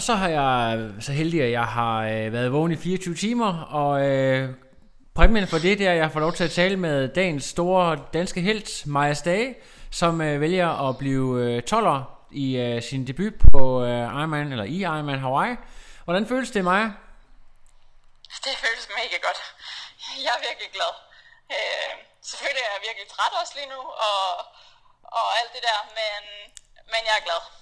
Og så har jeg så heldig, at jeg har øh, været vågen i 24 timer, og øh, præmien for det, det er, at jeg får lov til at tale med dagens store danske helt, Maja Stage, som øh, vælger at blive øh, 12'er i øh, sin debut på øh, Ironman, eller i Ironman Hawaii. Hvordan føles det, Maja? Det føles mega godt. Jeg er virkelig glad. Øh, selvfølgelig er jeg virkelig træt også lige nu, og, og alt det der, men, men jeg er glad.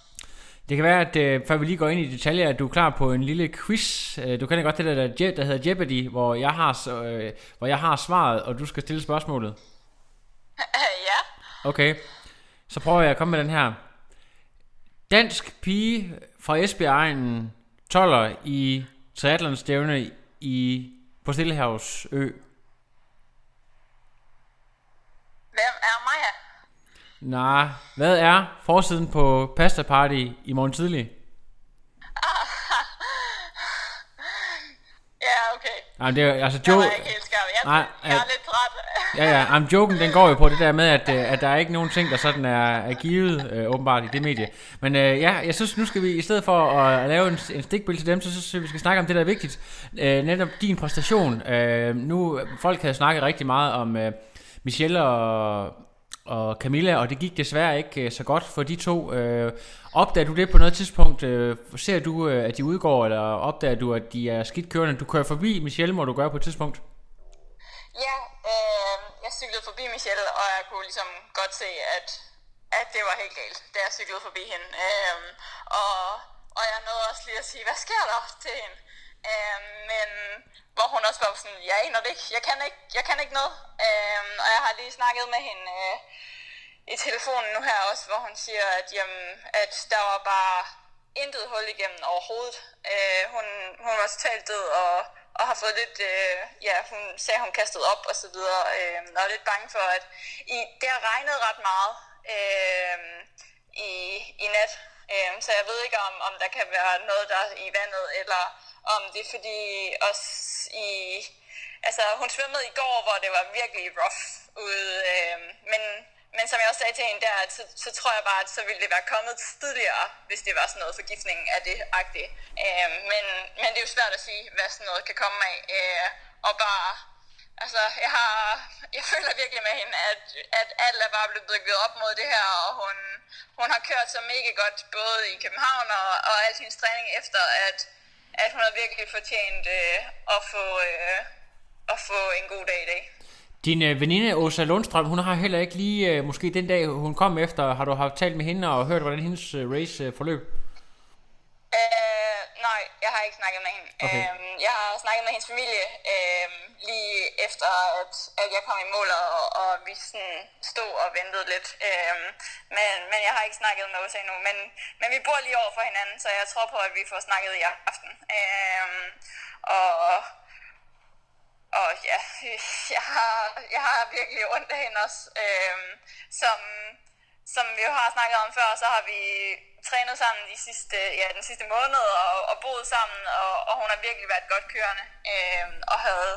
Det kan være, at øh, før vi lige går ind i detaljer, at du er klar på en lille quiz. Øh, du kender godt det der, der, der hedder Jeopardy, hvor jeg, har, øh, hvor jeg har svaret, og du skal stille spørgsmålet. ja. Okay, så prøver jeg at komme med den her. Dansk pige fra Esbjerg 12'er i triathlonstævne i, på Stillehavsø. Hvem er Maja? Nej, hvad er forsiden på Pasta Party i morgen tidlig? ja, okay. Nej, det er altså Jeg jo... var ikke helt skarp. Jeg, Nej, jeg er at- lidt træt. Ja, ja, I'm joken, den går jo på det der med, at, øh, at der er ikke nogen ting, der sådan er, er givet øh, åbenbart i det medie. Men øh, ja, jeg synes, nu skal vi i stedet for at, at lave en, en stikbillede til dem, så synes jeg, vi skal snakke om det, der er vigtigt. Øh, netop din præstation. Øh, nu, folk havde snakket rigtig meget om øh, Michelle og, og Camilla, og det gik desværre ikke øh, så godt for de to. Øh, opdager du det på noget tidspunkt? Øh, ser du, øh, at de udgår, eller opdager du, at de er skidt kørende? Du kører forbi Michelle, må du gøre på et tidspunkt. Ja, øh, jeg cyklede forbi Michelle, og jeg kunne ligesom godt se, at, at det var helt galt, da jeg cyklede forbi hende. Øh, og, og jeg nåede også lige at sige, hvad sker der til hende? Øh, men hvor hun også var sådan, jeg aner det ikke, jeg kan ikke, jeg kan ikke noget. Øh, og jeg har lige snakket med hende øh, i telefonen nu her også, hvor hun siger, at, jamen, at der var bare intet hul igennem overhovedet. Øh, hun, hun var totalt død og, og har fået lidt, øh, ja, hun sagde, hun kastede op og så videre, øh, og er lidt bange for, at i, det har regnet ret meget øh, i, i nat, øh, så jeg ved ikke, om, om der kan være noget der er i vandet, eller om det fordi os i, altså hun svømmede i går, hvor det var virkelig rough ude, øh, men men som jeg også sagde til hende der, så, så tror jeg bare, at så ville det være kommet tidligere, hvis det var sådan noget forgiftning af det agtigt. Øh, men, men det er jo svært at sige, hvad sådan noget kan komme af. Øh, og bare, altså jeg har, jeg føler virkelig med hende, at, at alt er bare blevet bygget op mod det her, og hun, hun har kørt så mega godt, både i København og, og al hendes træning efter, at, at hun har virkelig fortjent øh, at, få, øh, at få en god dag i dag. Din øh, veninde Åsa Lundstrøm, hun har heller ikke lige, øh, måske den dag hun kom efter, har du haft talt med hende og hørt, hvordan hendes øh, race øh, forløb? Øh, nej, jeg har ikke snakket med hende. Okay. Øhm, jeg har snakket med hendes familie øhm, lige efter, at, at jeg kom i mål, og, og vi sådan stod og ventede lidt. Øhm, men, men jeg har ikke snakket med Åsa endnu. Men, men vi bor lige over for hinanden, så jeg tror på, at vi får snakket i aften. Øhm, og, og ja, jeg har, jeg har virkelig ondt af hende også. Øhm, som, som vi jo har snakket om før, så har vi trænet sammen de sidste, ja, den sidste måned og, og boet sammen, og, og hun har virkelig været godt kørende. Øh, og havde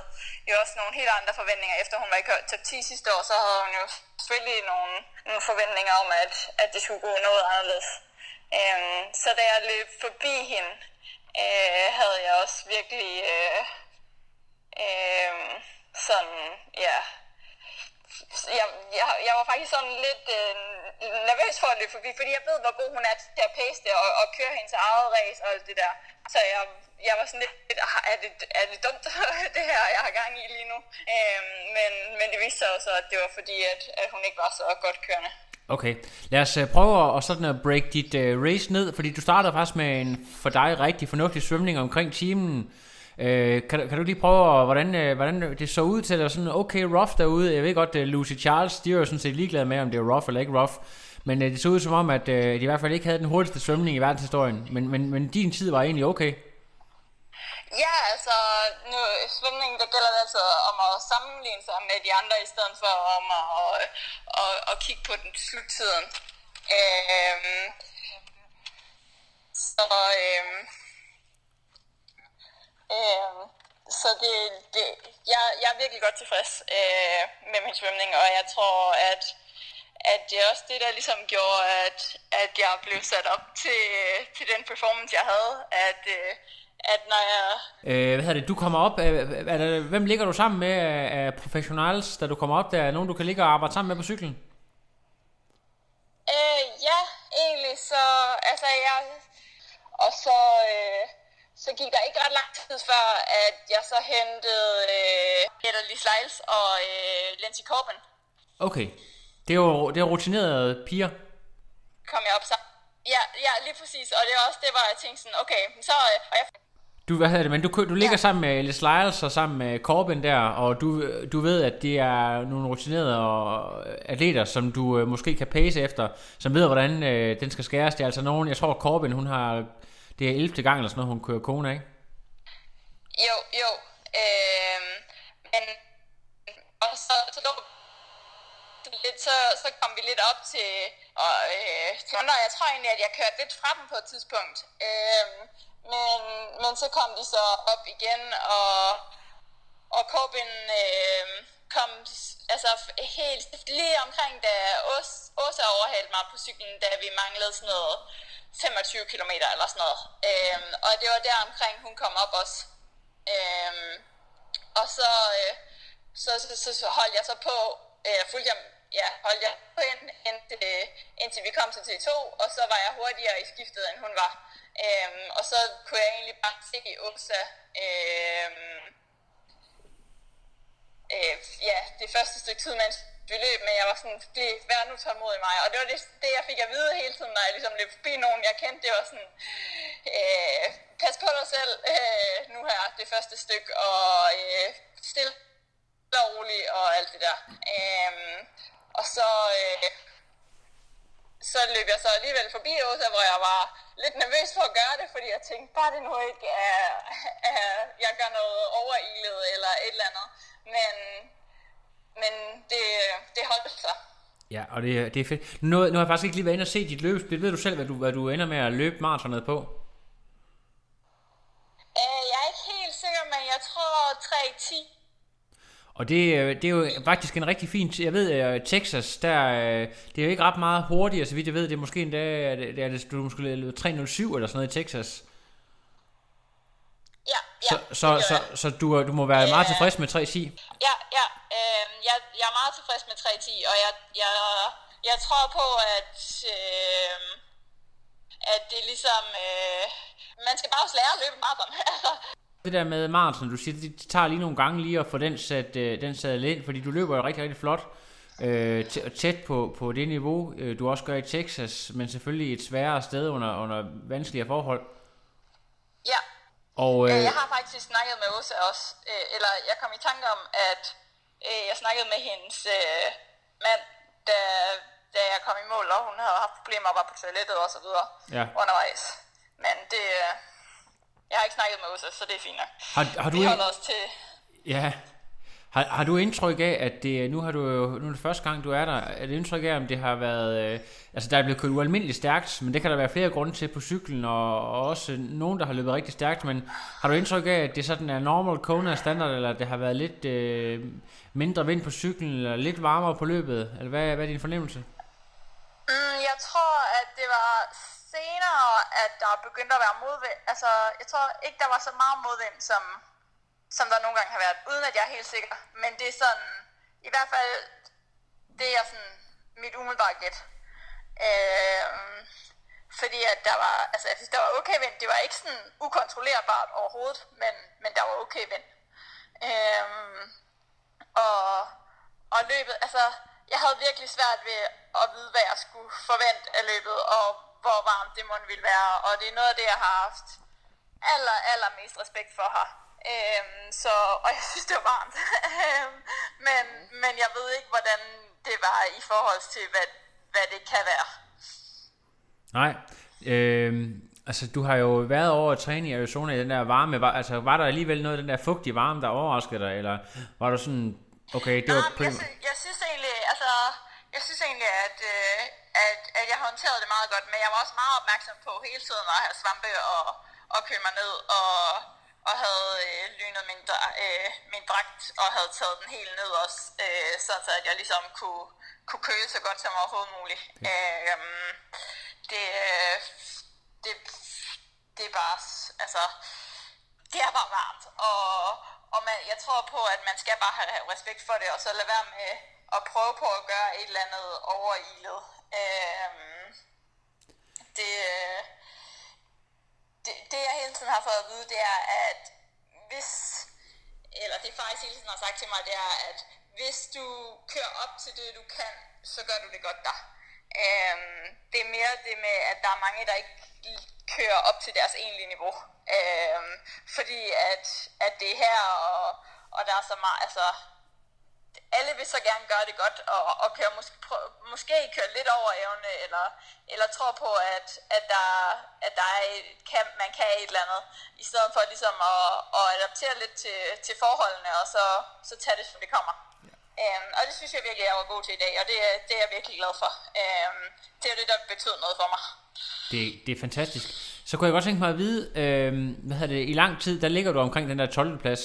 jo også nogle helt andre forventninger. Efter hun var i top 10 sidste år, så havde hun jo selvfølgelig nogle, nogle forventninger om, at, at det skulle gå noget anderledes. Øh, så da jeg løb forbi hende, øh, havde jeg også virkelig øh, øh, sådan, ja, jeg, jeg, jeg var faktisk sådan lidt øh, nervøs for at løbe forbi, fordi jeg ved, hvor god hun er til at pace det og, og køre hendes eget race og alt det der. Så jeg, jeg var sådan lidt, ah, er det, er det dumt, det her, jeg har gang i lige nu? Øh, men, men det viste sig også, så, at det var fordi, at, at hun ikke var så godt kørende. Okay, lad os øh, prøve at, sådan at break dit uh, race ned, fordi du startede faktisk med en for dig rigtig fornuftig svømning omkring timen. Øh, kan, kan du lige prøve, at- hvordan, øh, hvordan det så ud til, at sådan okay rough derude? Jeg ved godt, uh, Lucy Charles, de er jo sådan set ligeglade med, om det er rough eller ikke rough. Men øh, det så ud som om, at øh, de i hvert fald ikke havde den hurtigste svømning i verdenshistorien. Men, men, men din tid var egentlig okay. Ja, altså, nu, svømningen, der gælder det altså om at sammenligne sig med de andre, i stedet for om at, at, at, at kigge på den sluttiden. Øhm, så, øhm, øhm, så det, det, jeg, jeg er virkelig godt tilfreds øh, med min svømning, og jeg tror, at, at det er også det, der ligesom gjorde, at, at jeg blev sat op til, til den performance, jeg havde. At, øh, at når jeg... Øh, hvad hedder det, du kommer op, er, er der, hvem ligger du sammen med af, af professionals, da du kommer op? Der er nogen, du kan ligge og arbejde sammen med på cyklen? Øh, ja, egentlig så, altså jeg, og så, øh, så gik der ikke ret lang tid før, at jeg så hentede øh, Peter Lis Lyles og øh, Lindsay Corbin. Okay. Det er jo det er rutinerede piger. Kom jeg op sammen. Ja, ja, lige præcis. Og det er også det, hvor jeg tænkte sådan, okay, så... Øh, og jeg du, hvad hedder det, men du, du ligger ja. sammen med Alice Lyles og sammen med Corbin der, og du, du ved, at det er nogle rutinerede og atleter, som du øh, måske kan pace efter, som ved, hvordan øh, den skal skæres. Det er altså nogen, jeg tror Corbin, hun har, det er 11. gang eller sådan noget, hun kører kone, ikke? Jo, jo. Øh, men og så, så lå lidt, så, så kom vi lidt op til, og, øh, til. Jeg tror egentlig, at jeg kørte lidt fra dem på et tidspunkt. Øh, men, men så kom de så op igen, og, og Corbin øh, kom altså helt lige omkring, da Åsa overhældte mig på cyklen, da vi manglede sådan noget 25 km eller sådan noget. Øhm, og det var der omkring, hun kom op også. Øhm, og så, øh, så, så, så, så holdt jeg så på, øh, fulgte jeg, ja, holdt jeg på ind, indtil, øh, indtil vi kom til T2, og så var jeg hurtigere i skiftet, end hun var. Øhm, og så kunne jeg egentlig bare se i Åsa, øh, øh, ja, det første stykke tid, mens vi løb, men jeg var sådan, det, vær nu tålmodig mig. Og det var det, det, jeg fik at vide hele tiden, når jeg ligesom løb forbi nogen, jeg kendte. Det var sådan, øh, pas på dig selv øh, nu her, det første stykke, og øh, stille og rolig og alt det der. Øh, og så, øh, så løb jeg så alligevel forbi Åsa, hvor jeg var lidt nervøs for at gøre det, fordi jeg tænkte, bare det nu ikke er, er jeg gør noget overilet eller et eller andet. Men, men det, det holdt sig. Ja, og det, det er fedt. Nu, nu har jeg faktisk ikke lige været inde og se dit løbespil. Ved du selv, hvad du, hvad du ender med at løbe maratonet på? Uh, jeg er ikke helt sikker, men jeg tror 3.10. Og det, det er jo faktisk en rigtig fin... Jeg ved, at Texas, der, det er jo ikke ret meget hurtigere, så vidt jeg ved. Det er måske endda, det er, det, du måske 307 eller sådan noget i Texas. Ja, ja. Så, så, så, så du, du må være meget tilfreds med 3.10? Ja, ja. Øh, jeg, jeg er meget tilfreds med 3.10, og jeg, jeg, jeg tror på, at, øh, at det er ligesom... Øh, man skal bare også lære at løbe maraton. det der med Martin, du siger, det tager lige nogle gange lige at få den sat, øh, den sat ind, fordi du løber jo rigtig, rigtig flot øh, tæt på, på det niveau, øh, du også gør i Texas, men selvfølgelig et sværere sted under, under vanskelige forhold. Ja, og, øh, jeg har faktisk snakket med Åsa også, øh, eller jeg kom i tanke om, at øh, jeg snakkede med hendes øh, mand, da, da jeg kom i mål, og hun havde haft problemer og var på toilettet og så videre ja. undervejs. Men det, øh, jeg har ikke snakket med Åsa, så det er fint nok. Har, har du Vi holder os til... Ja, har, har du indtryk af, at det, nu har du nu er det første gang, du er der, er det indtryk af, om det har været, øh, altså der er blevet kørt ualmindeligt stærkt, men det kan der være flere grunde til på cyklen, og, og også nogen, der har løbet rigtig stærkt, men har du indtryk af, at det sådan er normal Kona standard, eller det har været lidt øh, mindre vind på cyklen, eller lidt varmere på løbet, eller hvad, hvad er din fornemmelse? Mm, jeg tror, at det var senere, at der begyndte at være modvind. Altså, jeg tror ikke, der var så meget modvind, som, som der nogle gange har været, uden at jeg er helt sikker. Men det er sådan, i hvert fald, det er sådan mit umiddelbare gæt. Øh, fordi at der var, altså jeg synes, der var okay vind. Det var ikke sådan ukontrollerbart overhovedet, men, men der var okay vind. Øh, og, og løbet, altså jeg havde virkelig svært ved at vide, hvad jeg skulle forvente af løbet, og hvor varmt det måtte ville være. Og det er noget af det, jeg har haft aller, aller mest respekt for her. Øhm, så, og jeg synes, det var varmt. Øhm, men, men jeg ved ikke, hvordan det var i forhold til, hvad, hvad det kan være. Nej. Øhm, altså, du har jo været over at træne i Arizona i den der varme. Var, altså, var der alligevel noget af den der fugtige varme, der overraskede dig? Eller var du sådan, okay, det var... Nej, jeg, synes, jeg synes egentlig, altså, jeg synes egentlig, at, øh, at, at jeg håndterede det meget godt, men jeg var også meget opmærksom på hele tiden at have svampe og, og køle mig ned og og havde øh, lynet min, øh, min dragt og havde taget den helt ned også, øh, så at jeg ligesom kunne, kunne køle så godt som overhovedet muligt. Øh, det, det, det er bare, altså, det er bare varmt, og, og man, jeg tror på, at man skal bare have respekt for det, og så lade være med at prøve på at gøre et eller andet overilet. Øh, det, hele tiden har fået at vide, det er, at hvis, eller det faktisk hele tiden har sagt til mig, det er, at hvis du kører op til det, du kan, så gør du det godt der. Øhm, det er mere det med, at der er mange, der ikke kører op til deres egentlige niveau. Øhm, fordi at, at det er her, og, og der er så meget, altså, alle vil så gerne gøre det godt, og, og køre måske, prøv, måske køre lidt over evne, eller, eller tror på, at, at, der, at der er et, kan, man kan et eller andet, i stedet for ligesom at, at adaptere lidt til, til forholdene, og så, så tage det, som det kommer. Ja. Øhm, og det synes jeg virkelig, jeg var god til i dag, og det, det er jeg virkelig glad for. Øhm, det er det, der betød noget for mig. Det, det er fantastisk. Så kunne jeg godt tænke mig at vide, øh, hvad hedder det, i lang tid, der ligger du omkring den der 12. plads.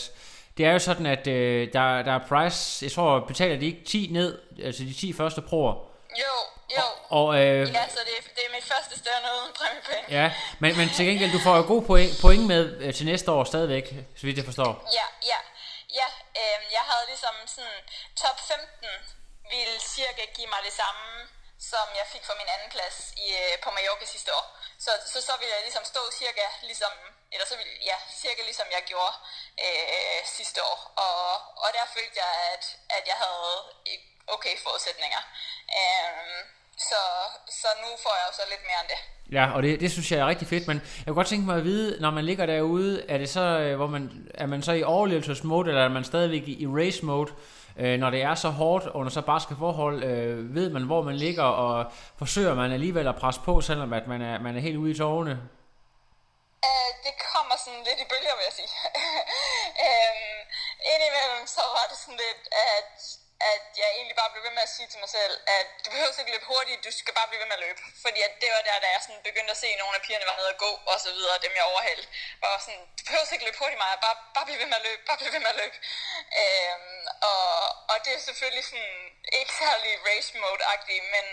Det er jo sådan, at øh, der, der er price, jeg tror, betaler de ikke 10 ned, altså de 10 første proer. Jo, jo. Og, og, øh, ja, så det, det er mit første stævne uden præmiepenge. Ja, men, men til gengæld, du får jo god point, point med øh, til næste år stadigvæk, så vidt jeg forstår. Ja, ja. Ja, øh, jeg havde ligesom sådan, top 15 ville cirka give mig det samme, som jeg fik for min anden plads i, øh, på Mallorca sidste år. Så, så, så ville jeg ligesom stå cirka ligesom, eller så ville, ja, cirka ligesom jeg gjorde øh, sidste år. Og, og der følte jeg, at, at jeg havde okay forudsætninger. Øh, så, så nu får jeg jo så lidt mere end det. Ja, og det, det synes jeg er rigtig fedt, men jeg kunne godt tænke mig at vide, når man ligger derude, er det så, øh, hvor man, er man så i overlevelsesmode, eller er man stadigvæk i race mode? Øh, når det er så hårdt under så barske forhold, øh, ved man, hvor man ligger, og forsøger man alligevel at presse på, selvom at man er, man er helt ude i tårne? Det kommer sådan lidt i bølger, vil jeg sige. øhm, indimellem så var det sådan lidt, at at jeg egentlig bare blev ved med at sige til mig selv, at du behøver ikke løbe hurtigt, du skal bare blive ved med at løbe. Fordi at det var der, da jeg sådan begyndte at se, at nogle af pigerne var nede at gå, og så videre, dem jeg overhældte. Var sådan, du behøver ikke løbe hurtigt, Maja, bare, bare blive ved med at løbe, bare blive ved med at løbe. Øhm, og, og det er selvfølgelig sådan, ikke særlig race mode-agtigt, men,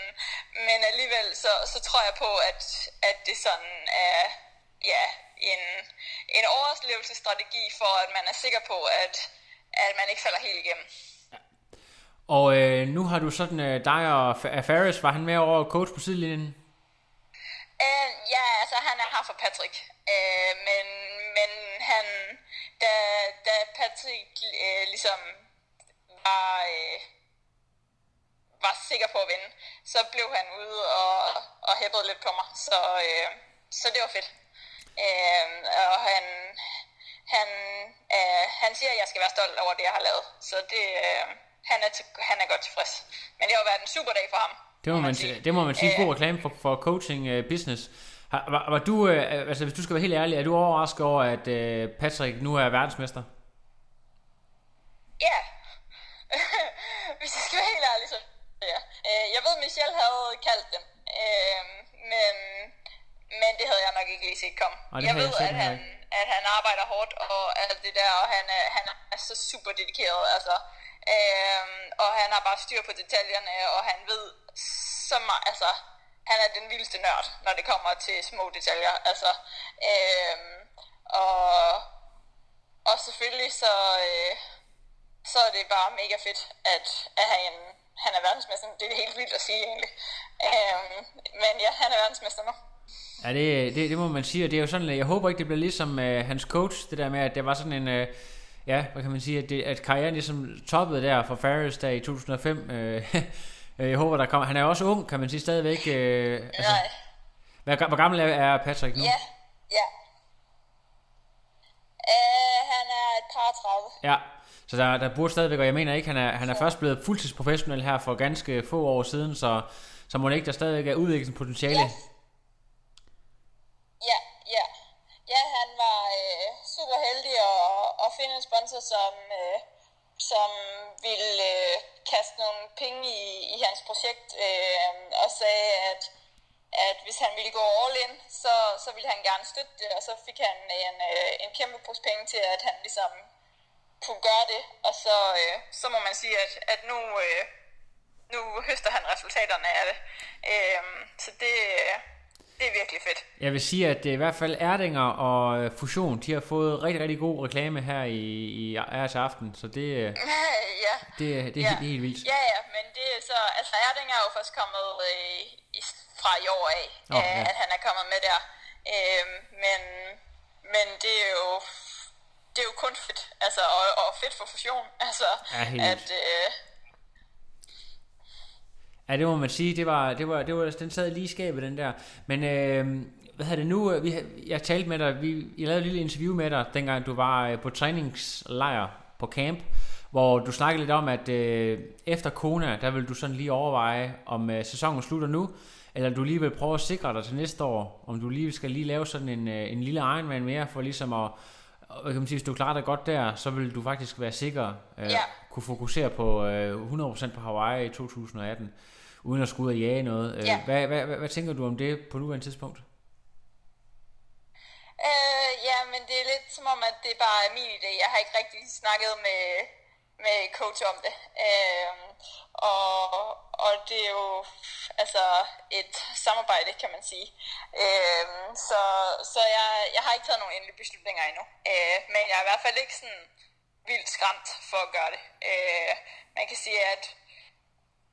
men alligevel så, så tror jeg på, at, at det sådan er, ja, en, en overlevelsesstrategi for, at man er sikker på, at, at man ikke falder helt igennem. Og øh, nu har du sådan, øh, dig og Faris, var han med over coach på sidelinjen? Uh, ja, altså han er her for Patrick. Uh, men, men han, da, da Patrick uh, ligesom var, uh, var sikker på at vinde, så blev han ude og, og hæppede lidt på mig. Så, uh, så det var fedt. Uh, og han, han, uh, han siger, at jeg skal være stolt over det, jeg har lavet. Så det, uh, han er, til, han er godt tilfreds. Men det har været en super dag for ham. Det må man, sige. det må man sige. God øh. reklame for, for coaching uh, business. Har, var, var du, uh, altså hvis du skal være helt ærlig, er du overrasket over, at uh, Patrick nu er verdensmester? Ja. hvis jeg skal være helt ærlig, så ja. Uh, jeg ved, Michelle havde kaldt den. Uh, men, men det havde jeg nok ikke lige set komme. Og jeg ved, jeg at han, at han arbejder hårdt og alt det der, og han er, han er så super dedikeret. Altså, Øhm, og han har bare styr på detaljerne, og han ved så meget, altså, han er den vildeste nørd, når det kommer til små detaljer. Altså, øhm, og, og selvfølgelig så, øh, så er det bare mega fedt, at, at han, han er verdensmester. Det er helt vildt at sige egentlig. Øhm, men ja, han er verdensmester nu. Ja, det, det, det må man sige, og det er jo sådan, jeg håber ikke, det bliver ligesom uh, hans coach, det der med, at det var sådan en, uh, ja, hvad kan man sige, at, det, at karrieren ligesom toppede der for Ferris der i 2005. Øh, jeg håber, der kommer. Han er jo også ung, kan man sige, stadigvæk. Øh, altså, Nej. Hvad, hvor gammel er Patrick nu? Ja, ja. Uh, han er et par 30. Ja, så der, der burde stadigvæk, og jeg mener ikke, han er, han er først blevet fuldtidsprofessionel her for ganske få år siden, så, så må det ikke, der stadigvæk er udviklingspotentiale. Ja. Ja, ja. Ja, han var øh, super heldig at, finde en sponsor, som, øh, som ville øh, kaste nogle penge i, i hans projekt, øh, og sagde, at, at hvis han ville gå all in, så, så ville han gerne støtte det, og så fik han en, øh, en kæmpe pose penge til, at han ligesom kunne gøre det, og så, øh, så må man sige, at, at nu, øh, nu høster han resultaterne af det. Øh, så det, øh, det er virkelig fedt. Jeg vil sige, at i hvert fald Erdinger og øh, Fusion, de har fået rigtig, rigtig god reklame her i, i til aften, så det, øh, ja. det, det, er, ja. det er helt vildt. Ja, ja, men det er så, altså Erdinger er jo først kommet øh, fra i år af, oh, ja. at han er kommet med der. Øh, men, men det er jo det er jo kun fedt, altså, og, og fedt for fusion, altså, ja, at, øh, Ja, det må man sige. Det var, det var, det var, den sad lige i skabet, den der. Men øh, hvad hedder det nu? Vi, jeg talte med dig, vi, jeg lavede et lille interview med dig, dengang du var øh, på træningslejr på camp, hvor du snakkede lidt om, at øh, efter Kona, der vil du sådan lige overveje, om øh, sæsonen slutter nu, eller du lige vil prøve at sikre dig til næste år, om du lige skal lige lave sådan en, øh, en lille Ironman mere, for ligesom at, og kan man sige, hvis du klarer dig godt der, så vil du faktisk være sikker, øh, ja. kunne fokusere på øh, 100% på Hawaii i 2018 uden at skulle ud og jage noget. Øh, ja. Hvad, hvad, hvad, hvad tænker du om det på nuværende tidspunkt? Øh, ja, men det er lidt som om, at det bare er min idé. Jeg har ikke rigtig snakket med, med coach om det. Øh, og, og det er jo altså et samarbejde, kan man sige. Øh, så så jeg, jeg har ikke taget nogen endelige beslutninger endnu. Øh, men jeg er i hvert fald ikke sådan vildt skræmt for at gøre det. Øh, man kan sige, at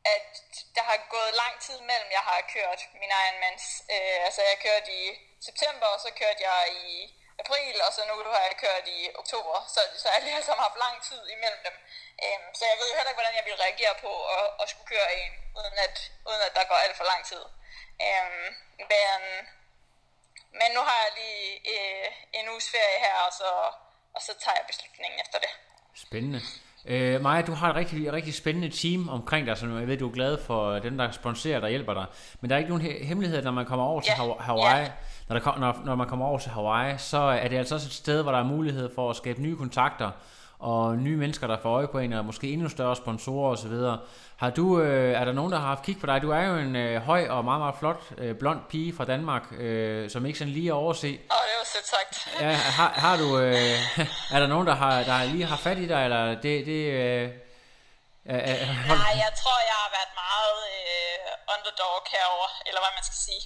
at der har gået lang tid mellem, jeg har kørt min egen mands. Øh, altså jeg kørte i september, og så kørte jeg i april, og så nu har jeg kørt i oktober. Så, så jeg lige har haft lang tid imellem dem. Øh, så jeg ved jo heller ikke, hvordan jeg vil reagere på at, at skulle køre en, uden at, uden at der går alt for lang tid. Øh, men, men nu har jeg lige øh, en uges ferie her, og så, og så tager jeg beslutningen efter det. Spændende. Øh, Maja, du har et rigtig, rigtig spændende team omkring dig, som jeg ved, du er glad for dem, der sponsorer dig og hjælper dig. Men der er ikke nogen hemmelighed, når man kommer over til yeah. Hawaii. Yeah. Når, der, når, når man kommer over til Hawaii, så er det altså også et sted, hvor der er mulighed for at skabe nye kontakter og nye mennesker, der får øje på en, og måske endnu større sponsorer osv. Har du, øh, er der nogen, der har haft kig på dig? Du er jo en øh, høj og meget, meget flot øh, blond pige fra Danmark, øh, som ikke sådan lige er overse. Åh, oh, det var sødt sagt. ja, har, har du, øh, er der nogen, der, har, der lige har fat i dig, eller det, det øh, øh, øh. Nej, jeg tror, jeg har været meget øh, underdog herover, eller hvad man skal sige.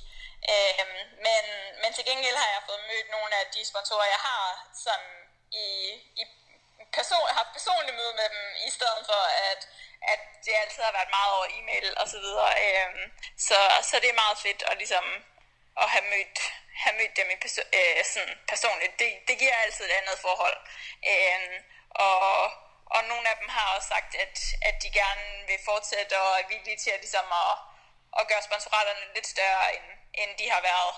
Øhm, men, men til gengæld har jeg fået mødt nogle af de sponsorer, jeg har, som i, i person, haft personligt møde med dem, i stedet for at, at det altid har været meget over e-mail og så videre. Øhm, så, så det er meget fedt at ligesom at have mødt, have mødt dem i perso- øh, sådan personligt. Det, det giver altid et andet forhold. Øhm, og, og nogle af dem har også sagt, at, at de gerne vil fortsætte og er villige til at, ligesom at, at gøre sponsoraterne lidt større, end, end de har været.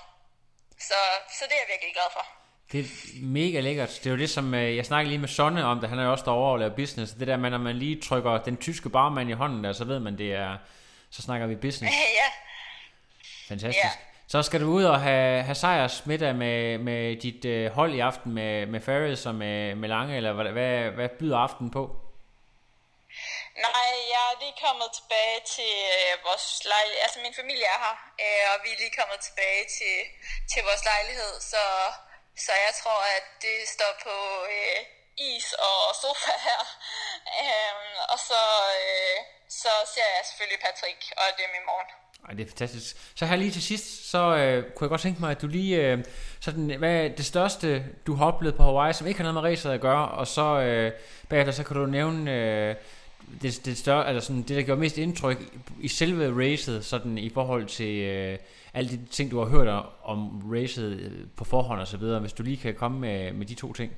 Så, så det er jeg virkelig glad for. Det er mega lækkert. Det er jo det, som øh, jeg snakker lige med Sonne om, det han er jo også derovre og laver business. Det der med, når man lige trykker den tyske barmand i hånden der, så ved man, det er, så snakker vi business. Ja. Fantastisk. Ja. Så skal du ud og have, have sejrsmiddag med, med dit øh, hold i aften med, med Ferris og med, med Lange, eller hvad, hvad, hvad byder aftenen på? Nej, jeg er lige kommet tilbage til øh, vores lejlighed. Altså min familie er her, øh, og vi er lige kommet tilbage til, til vores lejlighed, så så jeg tror, at det står på øh, is og sofa her. Øh, og så, øh, så ser jeg selvfølgelig Patrick og dem i morgen. Ej, det er fantastisk. Så her lige til sidst, så øh, kunne jeg godt tænke mig, at du lige, øh, sådan, hvad er det største, du har oplevet på Hawaii, som ikke har noget med racet at gøre, og så øh, bagefter, så kan du nævne øh, det, det, større, altså sådan, det, der gjorde mest indtryk i selve racet, sådan i forhold til, øh, alle de ting, du har hørt om racet øh, på forhånd og så videre, hvis du lige kan komme med, med de to ting.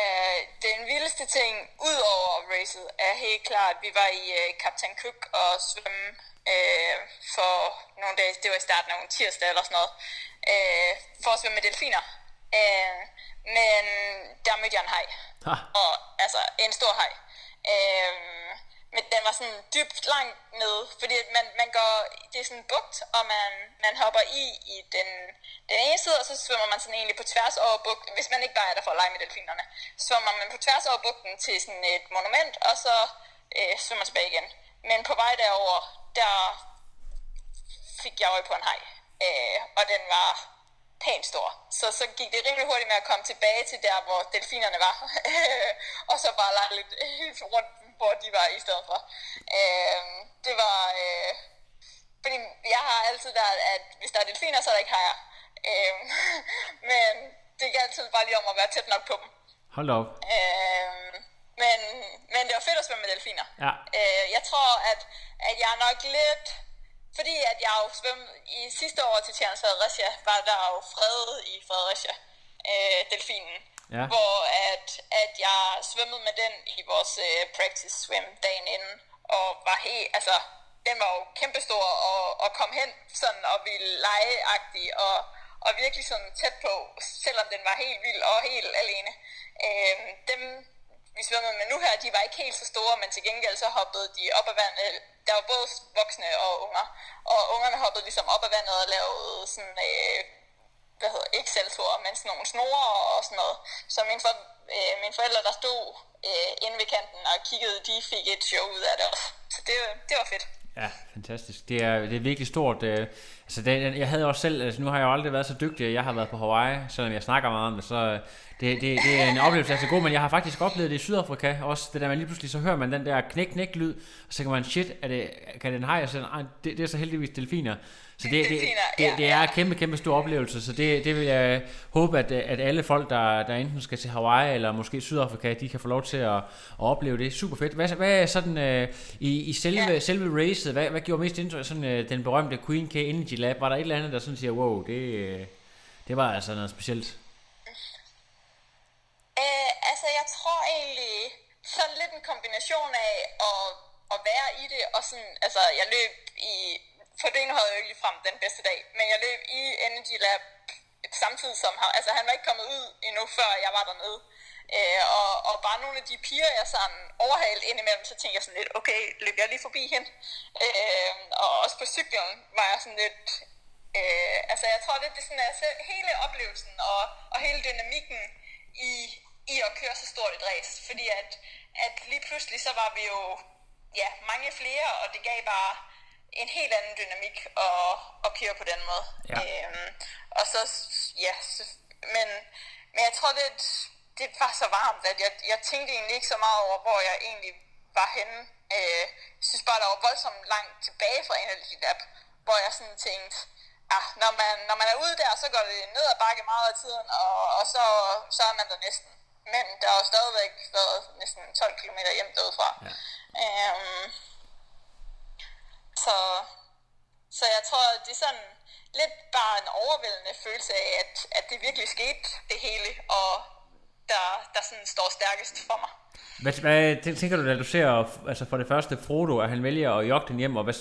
Uh, den vildeste ting, ud over racet, er helt klart, at vi var i uh, Captain Cook og svømme uh, for nogle dage, det var i starten af en tirsdag eller sådan noget, uh, for at svømme med delfiner. Uh, men der mødte jeg en hej. Og altså en stor hej. Øhm, men den var sådan dybt langt nede, fordi man, man går, det er sådan en bugt, og man, man hopper i i den, den ene side, og så svømmer man sådan egentlig på tværs over bugten, hvis man ikke bare er der for at lege med delfinerne, så svømmer man på tværs over bugten til sådan et monument, og så øh, svømmer tilbage igen. Men på vej derover, der fik jeg øje på en hej. Øh, og den var pænt stor. Så, så gik det rimelig hurtigt med at komme tilbage til der, hvor delfinerne var. og så bare lege lidt rundt, hvor de var i stedet for. Øh, det var... Øh, fordi jeg har altid været, at hvis der er delfiner, så er der ikke hajer. Øh, men det gik altid bare lige om at være tæt nok på dem. Hold op. Øh, men, men det var fedt at svømme med delfiner. Ja. Øh, jeg tror, at, at jeg er nok lidt... Fordi at jeg jo svømmede i sidste år til Tjernes Fredericia, var der jo fredet i Fredericia, øh, delfinen. Ja. Hvor at, at jeg svømmede med den i vores øh, practice swim dagen inden, og var helt, altså, den var jo kæmpestor, og, og kom hen sådan, og ville legeagtig, og, og virkelig sådan tæt på, selvom den var helt vild og helt alene. Øh, dem, vi svømmede med nu her, de var ikke helt så store, men til gengæld så hoppede de op af vandet. Der var både voksne og unger, og ungerne hoppede ligesom op af vandet og lavede sådan, øh, hvad hedder, ikke selvtur, men sådan nogle snore og sådan noget. Så min for, øh, mine forældre, der stod øh, inde ved kanten og kiggede, de fik et show ud af det også. Så det, det var fedt. Ja, fantastisk. Det er, det er virkelig stort. Øh, altså det, jeg havde også selv, altså nu har jeg jo aldrig været så dygtig, at jeg har været på Hawaii, selvom jeg snakker meget om det, så øh, det, det, det er en oplevelse, der er så god, men jeg har faktisk oplevet det i Sydafrika også, det der man lige pludselig så hører man den der knæk-knæk-lyd, og så kan man, shit, er det, kan den hej, og så, det, det er så heldigvis delfiner. Så det, det, det, det er en kæmpe, kæmpe stor oplevelse, så det, det vil jeg håbe, at, at alle folk, der, der enten skal til Hawaii eller måske Sydafrika, de kan få lov til at, at opleve det. Super fedt. Hvad, hvad er sådan uh, i, i selve, ja. selve racet, hvad, hvad gjorde mest indtryk? Sådan uh, den berømte Queen K Energy Lab, var der et eller andet, der sådan siger, wow, det, det var altså noget specielt? Øh, altså, jeg tror egentlig sådan lidt en kombination af at, at være i det, og sådan, altså, jeg løb i, for det havde jeg jo ikke frem den bedste dag, men jeg løb i Energy Lab samtidig som ham, altså han var ikke kommet ud endnu, før jeg var dernede. Øh, og, og bare nogle af de piger, jeg sådan overhalte indimellem, så tænkte jeg sådan lidt, okay, løb jeg lige forbi hende? Øh, og også på cyklen var jeg sådan lidt, øh, altså jeg tror lidt, det er sådan, altså, hele oplevelsen og, og hele dynamikken i, i at køre så stort et race, fordi at, at lige pludselig så var vi jo ja, mange flere, og det gav bare en helt anden dynamik at, at køre på den måde. Ja. Øhm, og så, ja, så, men, men jeg tror, det, det var så varmt, at jeg, jeg tænkte egentlig ikke så meget over, hvor jeg egentlig var henne. Øh, jeg synes bare, der var voldsomt langt tilbage fra Energy Lab, hvor jeg sådan tænkte, ah, når, man, når man er ude der, så går det ned ad bakke meget af tiden, og, og så, så er man der næsten. Men der har jo stadigvæk været næsten 12 km hjem derudfra. Ja. Øhm, så, så jeg tror, det er sådan lidt bare en overvældende følelse af, at, at det virkelig skete det hele, og der, der sådan står stærkest for mig. Hvad, hvad tænker du, da du ser altså for det første Frodo, at han vælger at jogge den hjem, og hvad,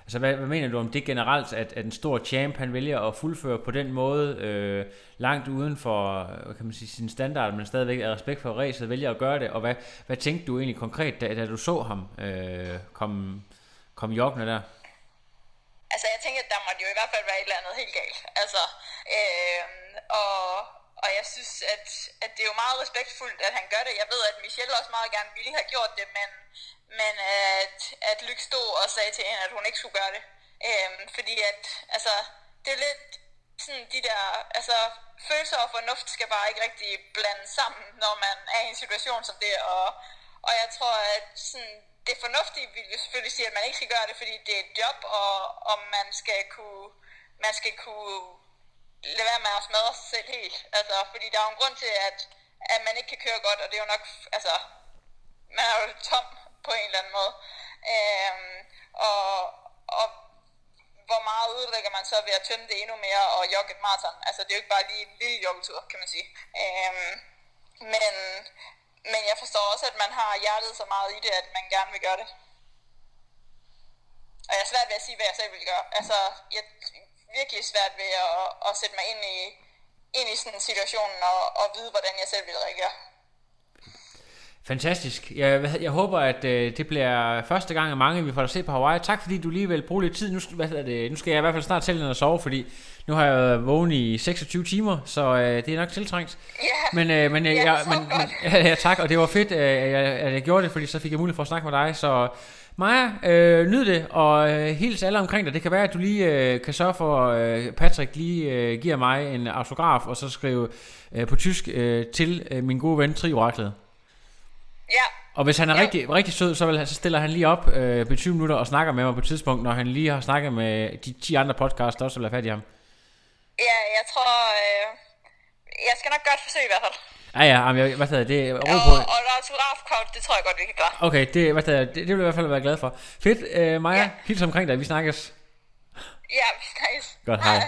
altså hvad, hvad mener du om det generelt, at, at en stor champ, han vælger at fuldføre på den måde, øh, langt uden for øh, kan man sige, sin standard, men stadigvæk af respekt for racet, vælger at gøre det, og hvad, hvad tænkte du egentlig konkret, da, da du så ham øh, komme kom joggende der? Altså jeg tænker, at der måtte jo i hvert fald være et eller andet helt galt. Altså, øh, og, og jeg synes, at, at det er jo meget respektfuldt, at han gør det. Jeg ved, at Michelle også meget gerne ville have gjort det, men, men at, at Lyk stod og sagde til hende, at hun ikke skulle gøre det. Øhm, fordi at, altså, det er lidt sådan de der, altså, følelser og fornuft skal bare ikke rigtig blande sammen, når man er i en situation som det, og, og jeg tror, at sådan, det fornuftige vil jo selvfølgelig sige, at man ikke skal gøre det, fordi det er et job, og, og man skal kunne, man skal kunne lade være med at smadre sig selv helt. Altså, fordi der er jo en grund til, at, at man ikke kan køre godt, og det er jo nok, altså, man er jo tom på en eller anden måde. Øhm, og, og hvor meget udlægger man så ved at tømme det endnu mere og jogge et maraton? Altså, det er jo ikke bare lige en lille joggetur, kan man sige. Øhm, men, men jeg forstår også, at man har hjertet så meget i det, at man gerne vil gøre det. Og jeg er svært ved at sige, hvad jeg selv vil gøre. Altså, jeg virkelig svært ved at, at sætte mig ind i, ind i sådan en situation og, og vide, hvordan jeg selv vil reagere. Fantastisk. Jeg, jeg håber, at øh, det bliver første gang af mange, vi får dig se på Hawaii. Tak fordi du lige vil bruge lidt tid. Nu, hvad det, nu skal jeg i hvert fald snart til at sove, fordi nu har jeg vågen i 26 timer, så øh, det er nok tiltrængt. Ja, men, øh, men, øh, ja, jeg, men, men, ja, ja, tak, og det var fedt, øh, at, jeg, at jeg gjorde det, fordi så fik jeg mulighed for at snakke med dig. Så Maja, øh, nyd det, og øh, hils alle omkring dig. Det kan være, at du lige øh, kan sørge for, øh, Patrick lige øh, giver mig en autograf, og så skrive øh, på tysk øh, til øh, min gode ven Trioraklet. Ja, Og hvis han er Ja. rigtig, rigtig sød, så, vil, han- så stiller han lige op øh, på 20 minutter og snakker med mig på et tidspunkt, når han lige har snakket med de 10 andre podcasts, der også vil have fat i ham. ja, jeg tror... Øh, jeg skal nok gøre et forsøg i hvert fald. Ja, ja, jamen, jeg, hvad hedder det? er ro Og, på. og et autografkort, det tror jeg godt, vi kan klare. Okay, det, hvad hedder, det, det vil jeg i hvert fald være glad for. Fedt, øh, Maja, Ja. hils omkring dig, vi snakkes. Ja, vi snakkes. Godt, hej.